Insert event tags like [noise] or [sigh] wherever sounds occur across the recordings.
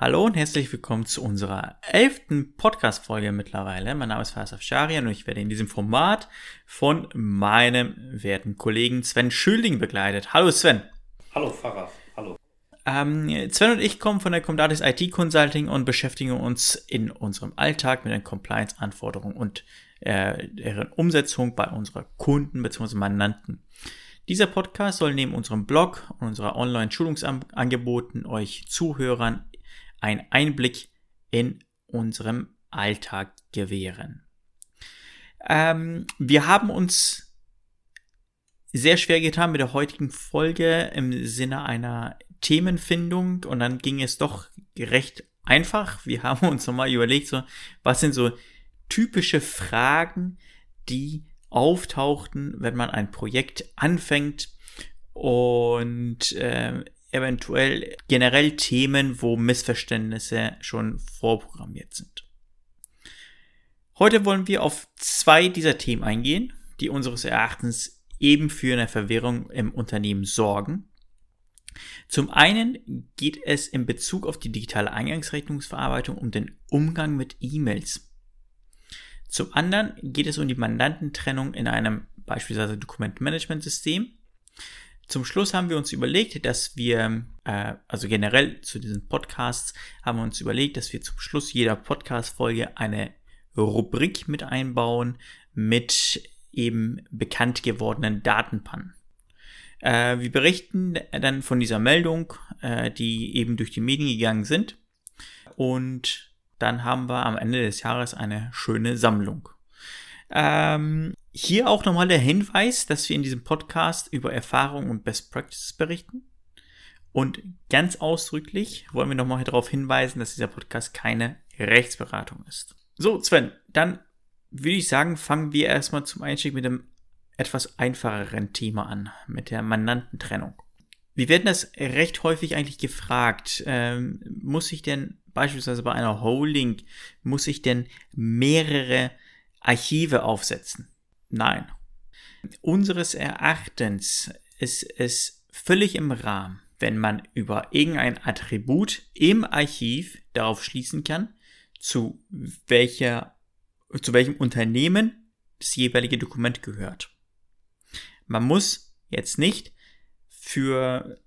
Hallo und herzlich willkommen zu unserer elften Podcast-Folge mittlerweile. Mein Name ist Faisal Sharian und ich werde in diesem Format von meinem werten Kollegen Sven Schülding begleitet. Hallo Sven. Hallo Pfarrer, hallo. Ähm, Sven und ich kommen von der Comdatis IT Consulting und beschäftigen uns in unserem Alltag mit den Compliance-Anforderungen und äh, deren Umsetzung bei unserer Kunden bzw. Mandanten. Dieser Podcast soll neben unserem Blog und unserer Online-Schulungsangeboten euch Zuhörern einen Einblick in unserem Alltag gewähren. Ähm, wir haben uns sehr schwer getan mit der heutigen Folge im Sinne einer Themenfindung und dann ging es doch recht einfach. Wir haben uns nochmal überlegt, so, was sind so typische Fragen, die auftauchten, wenn man ein Projekt anfängt und äh, eventuell generell Themen, wo Missverständnisse schon vorprogrammiert sind. Heute wollen wir auf zwei dieser Themen eingehen, die unseres Erachtens eben für eine Verwirrung im Unternehmen sorgen. Zum einen geht es in Bezug auf die digitale Eingangsrechnungsverarbeitung um den Umgang mit E-Mails. Zum anderen geht es um die Mandantentrennung in einem beispielsweise Dokumentmanagementsystem zum Schluss haben wir uns überlegt, dass wir, äh, also generell zu diesen Podcasts, haben wir uns überlegt, dass wir zum Schluss jeder Podcast-Folge eine Rubrik mit einbauen mit eben bekannt gewordenen Datenpannen. Äh, wir berichten dann von dieser Meldung, äh, die eben durch die Medien gegangen sind. Und dann haben wir am Ende des Jahres eine schöne Sammlung. Ähm, hier auch nochmal der Hinweis, dass wir in diesem Podcast über Erfahrungen und Best Practices berichten. Und ganz ausdrücklich wollen wir nochmal darauf hinweisen, dass dieser Podcast keine Rechtsberatung ist. So, Sven, dann würde ich sagen, fangen wir erstmal zum Einstieg mit dem etwas einfacheren Thema an, mit der Mandantentrennung. Wir werden das recht häufig eigentlich gefragt. Ähm, muss ich denn beispielsweise bei einer Holding, muss ich denn mehrere Archive aufsetzen? Nein. Unseres Erachtens ist es völlig im Rahmen, wenn man über irgendein Attribut im Archiv darauf schließen kann, zu welcher, zu welchem Unternehmen das jeweilige Dokument gehört. Man muss jetzt nicht für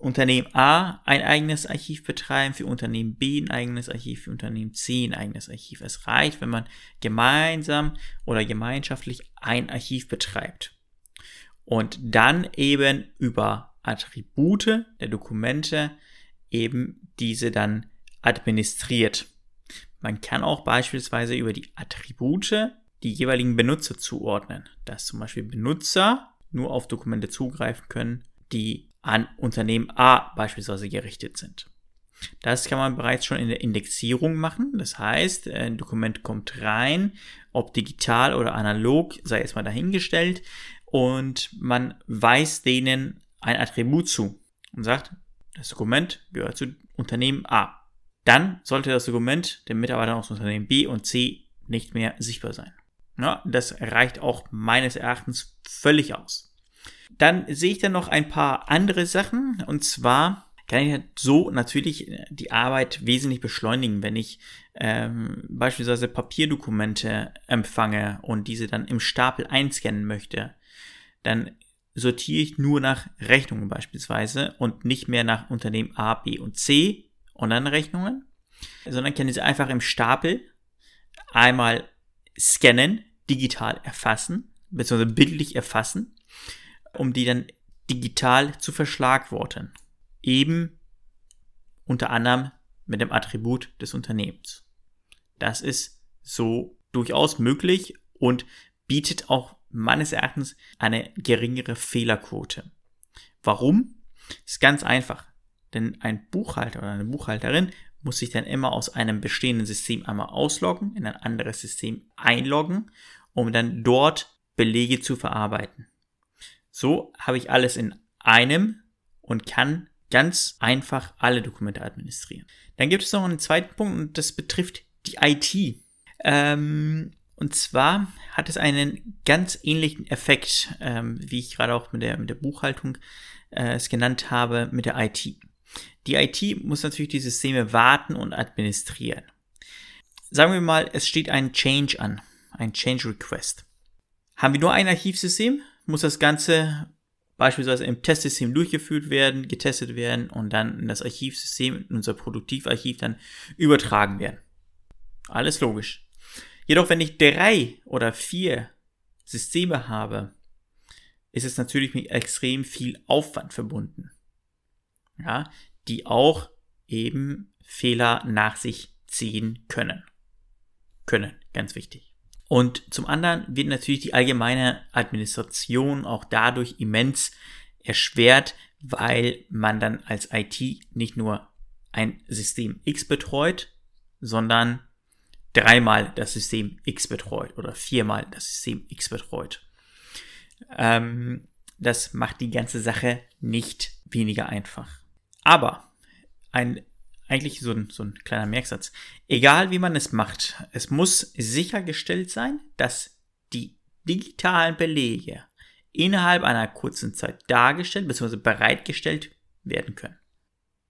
Unternehmen A ein eigenes Archiv betreiben, für Unternehmen B ein eigenes Archiv, für Unternehmen C ein eigenes Archiv. Es reicht, wenn man gemeinsam oder gemeinschaftlich ein Archiv betreibt. Und dann eben über Attribute der Dokumente eben diese dann administriert. Man kann auch beispielsweise über die Attribute die jeweiligen Benutzer zuordnen, dass zum Beispiel Benutzer nur auf Dokumente zugreifen können, die an Unternehmen A beispielsweise gerichtet sind. Das kann man bereits schon in der Indexierung machen. Das heißt, ein Dokument kommt rein, ob digital oder analog, sei es mal dahingestellt, und man weist denen ein Attribut zu und sagt, das Dokument gehört zu Unternehmen A. Dann sollte das Dokument den Mitarbeitern aus Unternehmen B und C nicht mehr sichtbar sein. Ja, das reicht auch meines Erachtens völlig aus. Dann sehe ich dann noch ein paar andere Sachen. Und zwar kann ich so natürlich die Arbeit wesentlich beschleunigen, wenn ich ähm, beispielsweise Papierdokumente empfange und diese dann im Stapel einscannen möchte. Dann sortiere ich nur nach Rechnungen beispielsweise und nicht mehr nach Unternehmen A, B und C und dann Rechnungen, sondern kann diese einfach im Stapel einmal scannen, digital erfassen, beziehungsweise bildlich erfassen um die dann digital zu verschlagworten. Eben unter anderem mit dem Attribut des Unternehmens. Das ist so durchaus möglich und bietet auch meines Erachtens eine geringere Fehlerquote. Warum? Ist ganz einfach. Denn ein Buchhalter oder eine Buchhalterin muss sich dann immer aus einem bestehenden System einmal ausloggen, in ein anderes System einloggen, um dann dort Belege zu verarbeiten. So habe ich alles in einem und kann ganz einfach alle Dokumente administrieren. Dann gibt es noch einen zweiten Punkt und das betrifft die IT. Ähm, und zwar hat es einen ganz ähnlichen Effekt, ähm, wie ich gerade auch mit der, mit der Buchhaltung äh, es genannt habe, mit der IT. die IT muss natürlich die Systeme warten und administrieren. Sagen wir mal, es steht ein Change an, ein Change Request. Haben wir nur ein Archivsystem, muss das Ganze beispielsweise im Testsystem durchgeführt werden, getestet werden und dann in das Archivsystem, in unser Produktivarchiv dann übertragen werden. Alles logisch. Jedoch, wenn ich drei oder vier Systeme habe, ist es natürlich mit extrem viel Aufwand verbunden. Ja, die auch eben Fehler nach sich ziehen können. Können, ganz wichtig. Und zum anderen wird natürlich die allgemeine Administration auch dadurch immens erschwert, weil man dann als IT nicht nur ein System X betreut, sondern dreimal das System X betreut oder viermal das System X betreut. Ähm, das macht die ganze Sache nicht weniger einfach. Aber ein eigentlich so ein, so ein kleiner Merksatz. Egal wie man es macht, es muss sichergestellt sein, dass die digitalen Belege innerhalb einer kurzen Zeit dargestellt bzw. bereitgestellt werden können.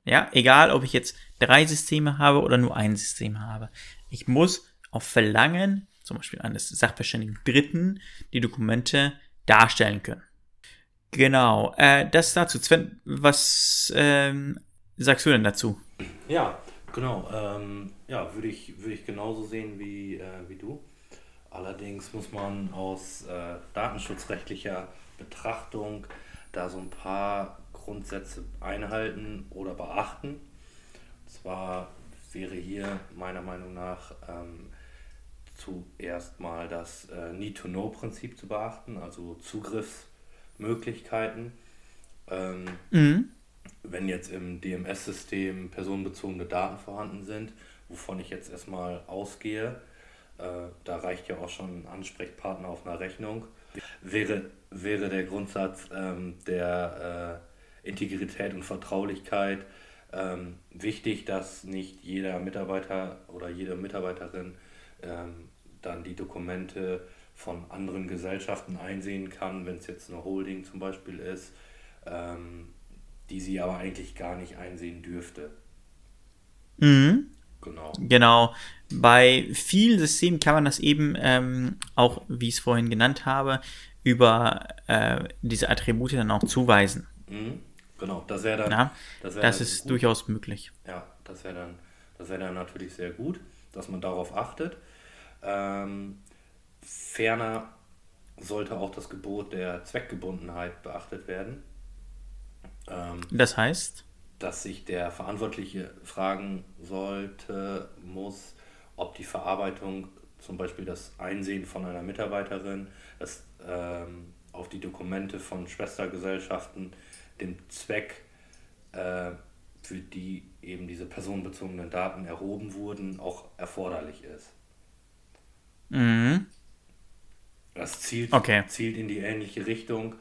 Ja, egal ob ich jetzt drei Systeme habe oder nur ein System habe. Ich muss auf Verlangen, zum Beispiel eines Sachverständigen Dritten, die Dokumente darstellen können. Genau, äh, das dazu. Sven, was ähm, sagst du denn dazu? Ja, genau. Ähm, ja, würde ich, würd ich genauso sehen wie, äh, wie du. Allerdings muss man aus äh, datenschutzrechtlicher Betrachtung da so ein paar Grundsätze einhalten oder beachten. Und zwar wäre hier meiner Meinung nach ähm, zuerst mal das äh, Need-to-Know-Prinzip zu beachten, also Zugriffsmöglichkeiten. Ähm, mhm wenn jetzt im DMS-System personenbezogene Daten vorhanden sind, wovon ich jetzt erstmal ausgehe, äh, da reicht ja auch schon ein Ansprechpartner auf einer Rechnung, wäre, wäre der Grundsatz ähm, der äh, Integrität und Vertraulichkeit ähm, wichtig, dass nicht jeder Mitarbeiter oder jede Mitarbeiterin ähm, dann die Dokumente von anderen Gesellschaften einsehen kann, wenn es jetzt eine Holding zum Beispiel ist. Ähm, die sie aber eigentlich gar nicht einsehen dürfte. Mhm. Genau. Genau. Bei vielen Systemen kann man das eben ähm, auch, wie ich es vorhin genannt habe, über äh, diese Attribute dann auch zuweisen. Mhm. Genau, das wäre dann. Ja, das, wär das dann ist gut. durchaus möglich. Ja, das wäre dann, das dann natürlich sehr gut, dass man darauf achtet. Ähm, ferner sollte auch das Gebot der Zweckgebundenheit beachtet werden. Ähm, das heißt? Dass sich der Verantwortliche fragen sollte, muss, ob die Verarbeitung, zum Beispiel das Einsehen von einer Mitarbeiterin, das ähm, auf die Dokumente von Schwestergesellschaften dem Zweck, äh, für die eben diese personenbezogenen Daten erhoben wurden, auch erforderlich ist. Mhm. Das zielt, okay. zielt in die ähnliche Richtung.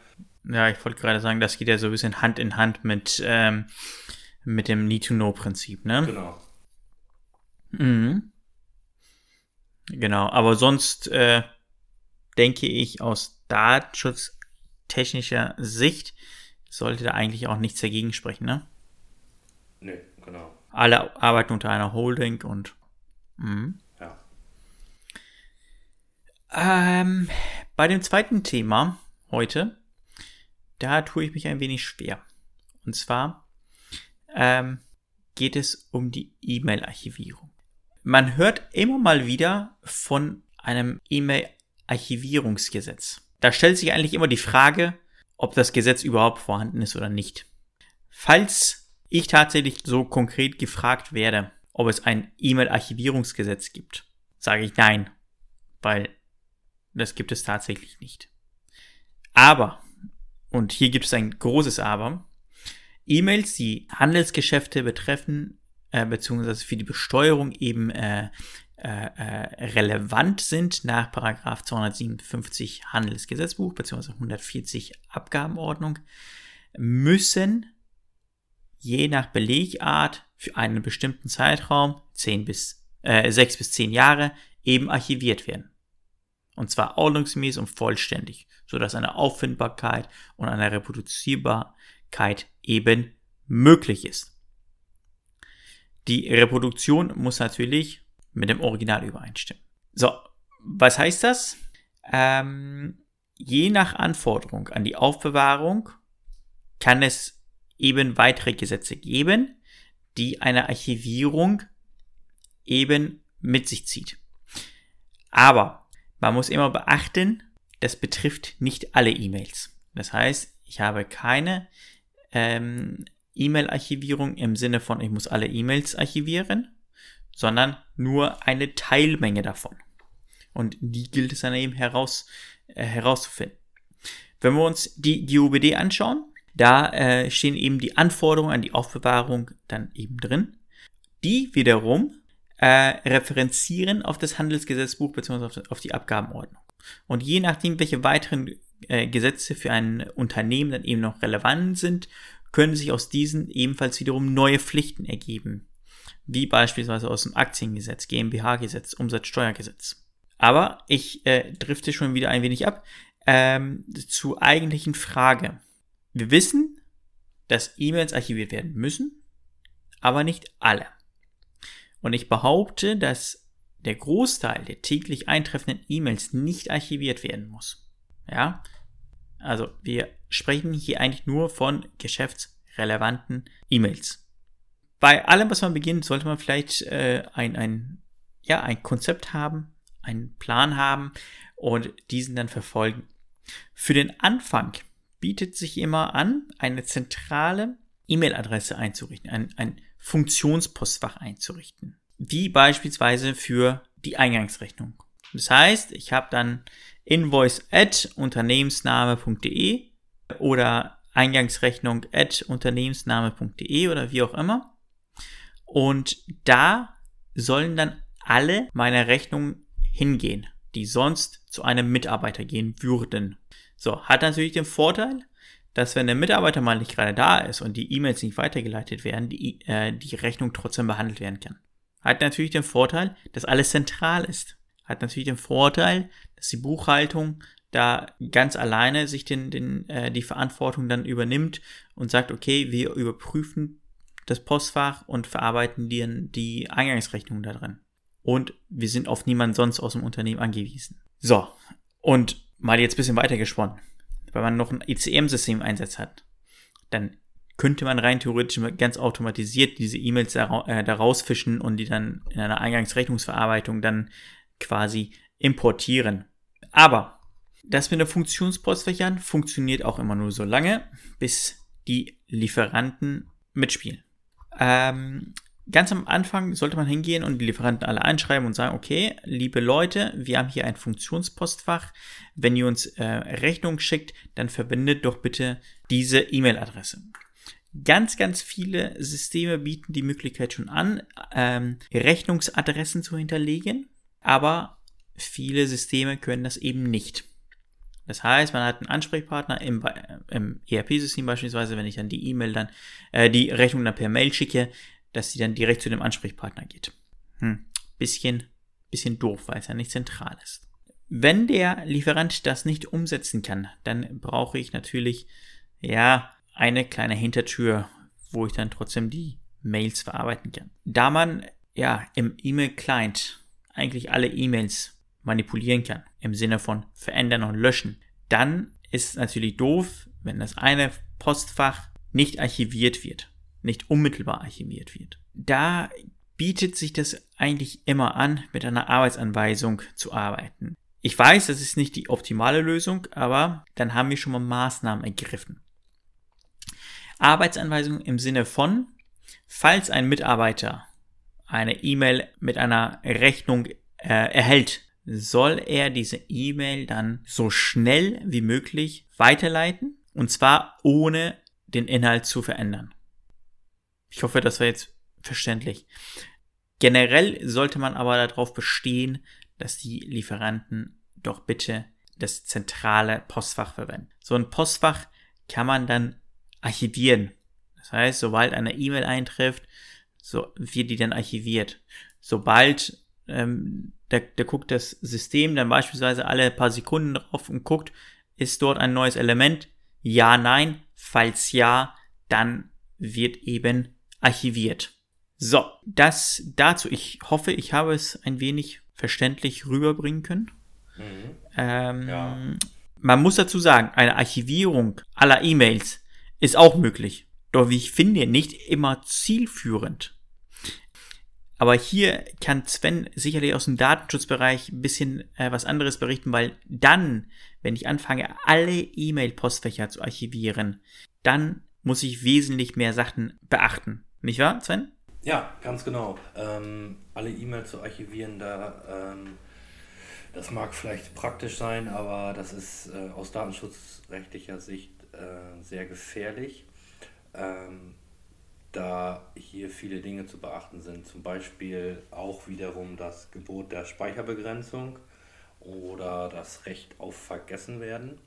Ja, ich wollte gerade sagen, das geht ja so ein bisschen Hand in Hand mit, ähm, mit dem Need-to-Know-Prinzip, ne? Genau. Mhm. Genau, aber sonst äh, denke ich aus datenschutztechnischer Sicht sollte da eigentlich auch nichts dagegen sprechen, ne? Nee, genau. Alle arbeiten unter einer Holding und. Mh. Ja. Ähm, bei dem zweiten Thema heute da tue ich mich ein wenig schwer. Und zwar ähm, geht es um die E-Mail-Archivierung. Man hört immer mal wieder von einem E-Mail-Archivierungsgesetz. Da stellt sich eigentlich immer die Frage, ob das Gesetz überhaupt vorhanden ist oder nicht. Falls ich tatsächlich so konkret gefragt werde, ob es ein E-Mail-Archivierungsgesetz gibt, sage ich nein, weil das gibt es tatsächlich nicht. Aber und hier gibt es ein großes Aber, E-Mails, die Handelsgeschäfte betreffen, äh, beziehungsweise für die Besteuerung eben äh, äh, äh relevant sind nach Paragraph 257 Handelsgesetzbuch beziehungsweise 140 Abgabenordnung, müssen je nach Belegart für einen bestimmten Zeitraum 10 bis, äh, 6 bis 10 Jahre eben archiviert werden. Und zwar ordnungsgemäß und vollständig sodass eine Auffindbarkeit und eine Reproduzierbarkeit eben möglich ist. Die Reproduktion muss natürlich mit dem Original übereinstimmen. So, was heißt das? Ähm, je nach Anforderung an die Aufbewahrung kann es eben weitere Gesetze geben, die eine Archivierung eben mit sich zieht. Aber man muss immer beachten, das betrifft nicht alle E-Mails. Das heißt, ich habe keine ähm, E-Mail-Archivierung im Sinne von, ich muss alle E-Mails archivieren, sondern nur eine Teilmenge davon. Und die gilt es dann eben heraus, äh, herauszufinden. Wenn wir uns die GUBD anschauen, da äh, stehen eben die Anforderungen an die Aufbewahrung dann eben drin. Die wiederum äh, referenzieren auf das Handelsgesetzbuch bzw. auf die Abgabenordnung. Und je nachdem, welche weiteren äh, Gesetze für ein Unternehmen dann eben noch relevant sind, können sich aus diesen ebenfalls wiederum neue Pflichten ergeben. Wie beispielsweise aus dem Aktiengesetz, GmbH-Gesetz, Umsatzsteuergesetz. Aber ich äh, drifte schon wieder ein wenig ab ähm, zur eigentlichen Frage. Wir wissen, dass E-Mails archiviert werden müssen, aber nicht alle. Und ich behaupte, dass der Großteil der täglich eintreffenden E-Mails nicht archiviert werden muss. Ja? Also wir sprechen hier eigentlich nur von geschäftsrelevanten E-Mails. Bei allem, was man beginnt, sollte man vielleicht äh, ein, ein, ja, ein Konzept haben, einen Plan haben und diesen dann verfolgen. Für den Anfang bietet sich immer an, eine zentrale E-Mail-Adresse einzurichten, ein, ein Funktionspostfach einzurichten wie beispielsweise für die Eingangsrechnung. Das heißt, ich habe dann invoice at unternehmensname.de oder Eingangsrechnung at unternehmensname.de oder wie auch immer. Und da sollen dann alle meine Rechnungen hingehen, die sonst zu einem Mitarbeiter gehen würden. So, hat natürlich den Vorteil, dass wenn der Mitarbeiter mal nicht gerade da ist und die E-Mails nicht weitergeleitet werden, die, äh, die Rechnung trotzdem behandelt werden kann. Hat natürlich den Vorteil, dass alles zentral ist. Hat natürlich den Vorteil, dass die Buchhaltung da ganz alleine sich den, den, äh, die Verantwortung dann übernimmt und sagt, okay, wir überprüfen das Postfach und verarbeiten die, die Eingangsrechnung da drin. Und wir sind auf niemanden sonst aus dem Unternehmen angewiesen. So, und mal jetzt ein bisschen weiter gesponnen. Wenn man noch ein ECM-System einsetzt hat, dann könnte man rein theoretisch ganz automatisiert diese E-Mails da, äh, rausfischen und die dann in einer Eingangsrechnungsverarbeitung dann quasi importieren. Aber das mit den Funktionspostfächern funktioniert auch immer nur so lange, bis die Lieferanten mitspielen. Ähm, ganz am Anfang sollte man hingehen und die Lieferanten alle einschreiben und sagen, okay, liebe Leute, wir haben hier ein Funktionspostfach. Wenn ihr uns äh, Rechnung schickt, dann verwendet doch bitte diese E-Mail-Adresse. Ganz, ganz viele Systeme bieten die Möglichkeit schon an, ähm, Rechnungsadressen zu hinterlegen, aber viele Systeme können das eben nicht. Das heißt, man hat einen Ansprechpartner im, im ERP-System beispielsweise, wenn ich dann die E-Mail dann, äh, die Rechnung dann per Mail schicke, dass sie dann direkt zu dem Ansprechpartner geht. Hm, bisschen, bisschen doof, weil es ja nicht zentral ist. Wenn der Lieferant das nicht umsetzen kann, dann brauche ich natürlich, ja, eine kleine Hintertür, wo ich dann trotzdem die Mails verarbeiten kann. Da man ja im E-Mail-Client eigentlich alle E-Mails manipulieren kann, im Sinne von verändern und löschen, dann ist es natürlich doof, wenn das eine Postfach nicht archiviert wird, nicht unmittelbar archiviert wird. Da bietet sich das eigentlich immer an, mit einer Arbeitsanweisung zu arbeiten. Ich weiß, das ist nicht die optimale Lösung, aber dann haben wir schon mal Maßnahmen ergriffen. Arbeitsanweisung im Sinne von, falls ein Mitarbeiter eine E-Mail mit einer Rechnung äh, erhält, soll er diese E-Mail dann so schnell wie möglich weiterleiten und zwar ohne den Inhalt zu verändern. Ich hoffe, das war jetzt verständlich. Generell sollte man aber darauf bestehen, dass die Lieferanten doch bitte das zentrale Postfach verwenden. So ein Postfach kann man dann archivieren. Das heißt, sobald eine E-Mail eintrifft, so wird die dann archiviert. Sobald ähm, da, da guckt das System dann beispielsweise alle paar Sekunden drauf und guckt, ist dort ein neues Element? Ja, nein. Falls ja, dann wird eben archiviert. So, das dazu. Ich hoffe, ich habe es ein wenig verständlich rüberbringen können. Mhm. Ähm, ja. Man muss dazu sagen, eine Archivierung aller E-Mails ist auch möglich. Doch wie ich finde, nicht immer zielführend. Aber hier kann Sven sicherlich aus dem Datenschutzbereich ein bisschen äh, was anderes berichten, weil dann, wenn ich anfange, alle E-Mail-Postfächer zu archivieren, dann muss ich wesentlich mehr Sachen beachten. Nicht wahr, Sven? Ja, ganz genau. Ähm, alle E-Mails zu archivieren, da ähm, das mag vielleicht praktisch sein, aber das ist äh, aus datenschutzrechtlicher Sicht äh, sehr gefährlich. Ähm, da hier viele Dinge zu beachten sind. Zum Beispiel auch wiederum das Gebot der Speicherbegrenzung oder das Recht auf Vergessenwerden.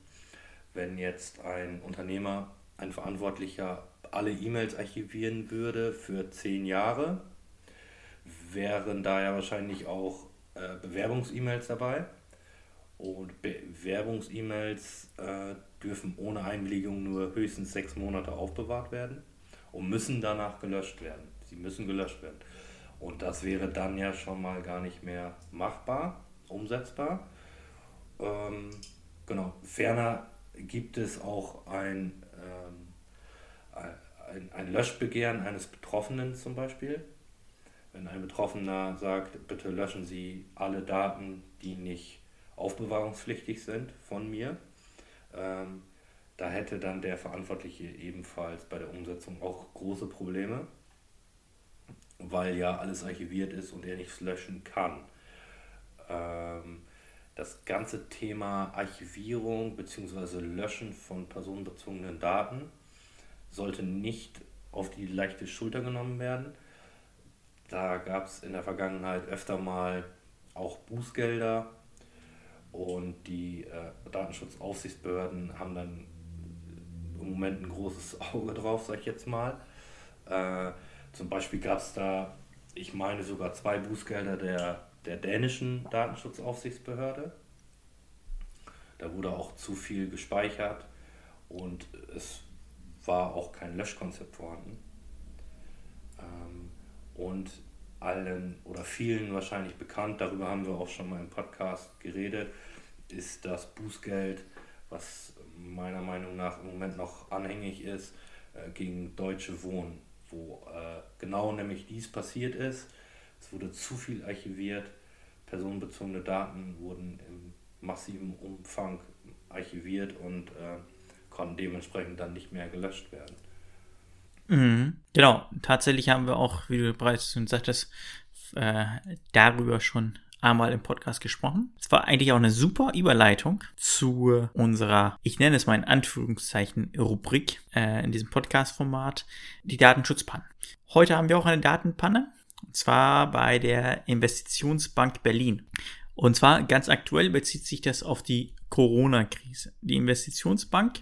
Wenn jetzt ein Unternehmer, ein Verantwortlicher alle E-Mails archivieren würde für zehn Jahre, wären da ja wahrscheinlich auch äh, Bewerbungs-E-Mails dabei. Und Bewerbungs-E-Mails äh, dürfen ohne Einwilligung nur höchstens sechs Monate aufbewahrt werden und müssen danach gelöscht werden. Sie müssen gelöscht werden. Und das wäre dann ja schon mal gar nicht mehr machbar, umsetzbar. Ähm, genau. Ferner gibt es auch ein, ähm, ein, ein Löschbegehren eines Betroffenen zum Beispiel. Wenn ein Betroffener sagt, bitte löschen Sie alle Daten, die nicht aufbewahrungspflichtig sind von mir, ähm, da hätte dann der Verantwortliche ebenfalls bei der Umsetzung auch große Probleme, weil ja alles archiviert ist und er nichts löschen kann. Ähm, das ganze Thema Archivierung bzw. Löschen von personenbezogenen Daten sollte nicht auf die leichte Schulter genommen werden. Da gab es in der Vergangenheit öfter mal auch Bußgelder und die äh, Datenschutzaufsichtsbehörden haben dann im Moment ein großes [laughs] Auge drauf, sag ich jetzt mal. Äh, zum Beispiel gab es da, ich meine sogar zwei Bußgelder der, der dänischen Datenschutzaufsichtsbehörde. Da wurde auch zu viel gespeichert und es war auch kein Löschkonzept vorhanden. Ähm, und allen oder vielen wahrscheinlich bekannt, darüber haben wir auch schon mal im Podcast geredet, ist das Bußgeld, was meiner Meinung nach im Moment noch anhängig ist, äh, gegen Deutsche Wohnen, wo äh, genau nämlich dies passiert ist. Es wurde zu viel archiviert, personenbezogene Daten wurden im massiven Umfang archiviert und äh, konnten dementsprechend dann nicht mehr gelöscht werden. Mhm. Genau, tatsächlich haben wir auch, wie du bereits schon sagtest, äh, darüber schon einmal im Podcast gesprochen. Es war eigentlich auch eine super Überleitung zu unserer, ich nenne es mal in Anführungszeichen, Rubrik äh, in diesem Podcast-Format, die Datenschutzpanne. Heute haben wir auch eine Datenpanne, und zwar bei der Investitionsbank Berlin. Und zwar ganz aktuell bezieht sich das auf die Corona-Krise. Die Investitionsbank,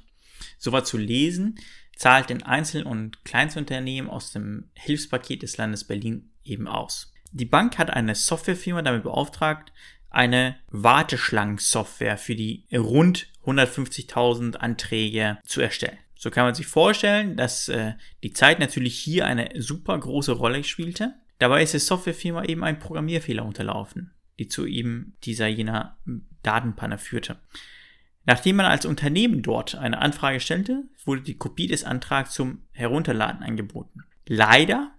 so war zu lesen, zahlt den Einzel- und Kleinstunternehmen aus dem Hilfspaket des Landes Berlin eben aus. Die Bank hat eine Softwarefirma damit beauftragt, eine Warteschlangensoftware für die rund 150.000 Anträge zu erstellen. So kann man sich vorstellen, dass äh, die Zeit natürlich hier eine super große Rolle spielte. Dabei ist der Softwarefirma eben ein Programmierfehler unterlaufen, die zu eben dieser jener Datenpanne führte. Nachdem man als Unternehmen dort eine Anfrage stellte, wurde die Kopie des Antrags zum Herunterladen angeboten. Leider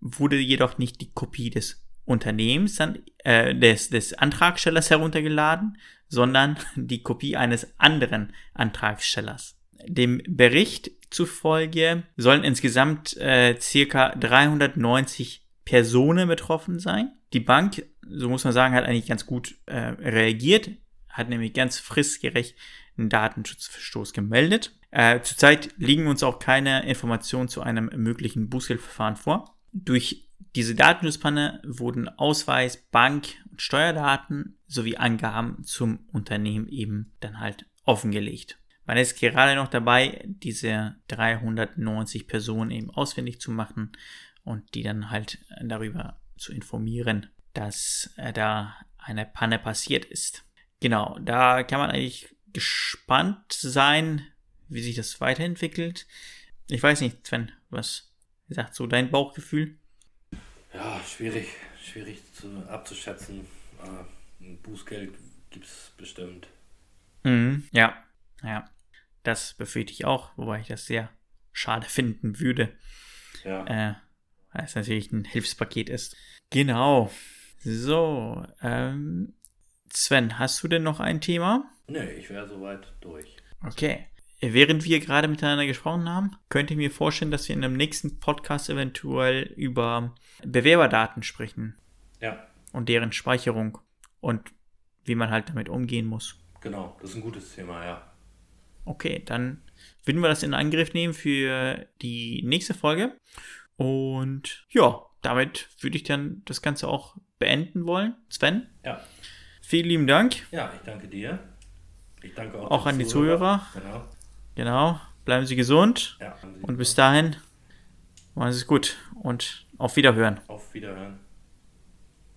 wurde jedoch nicht die Kopie des Unternehmens, äh, des, des Antragstellers heruntergeladen, sondern [laughs] die Kopie eines anderen Antragstellers. Dem Bericht zufolge sollen insgesamt äh, circa 390 Personen betroffen sein. Die Bank, so muss man sagen, hat eigentlich ganz gut äh, reagiert, hat nämlich ganz fristgerecht einen Datenschutzverstoß gemeldet. Äh, zurzeit liegen uns auch keine Informationen zu einem möglichen Bußgeldverfahren vor. Durch diese Datenschutzpanne wurden Ausweis, Bank- und Steuerdaten sowie Angaben zum Unternehmen eben dann halt offengelegt. Man ist gerade noch dabei, diese 390 Personen eben ausfindig zu machen und die dann halt darüber zu informieren, dass äh, da eine Panne passiert ist. Genau, da kann man eigentlich gespannt sein, wie sich das weiterentwickelt. Ich weiß nicht, Sven, was sagt so dein Bauchgefühl? schwierig, schwierig zu, abzuschätzen. Äh, ein Bußgeld gibt es bestimmt. Mhm, ja, ja. Das befürchte ich auch, wobei ich das sehr schade finden würde. Ja. Äh, weil es natürlich ein Hilfspaket ist. Genau. So, ähm, Sven, hast du denn noch ein Thema? Nee, ich wäre soweit durch. Okay. Während wir gerade miteinander gesprochen haben, könnte ich mir vorstellen, dass wir in einem nächsten Podcast eventuell über Bewerberdaten sprechen. Ja. Und deren Speicherung und wie man halt damit umgehen muss. Genau, das ist ein gutes Thema, ja. Okay, dann würden wir das in Angriff nehmen für die nächste Folge. Und ja, damit würde ich dann das Ganze auch beenden wollen. Sven? Ja. Vielen lieben Dank. Ja, ich danke dir. Ich danke auch, auch an die Zuhörer. Zuhörer. Genau. Genau. Bleiben Sie gesund. Ja, und bis dahin, machen Sie es gut und auf Wiederhören. Auf Wiederhören.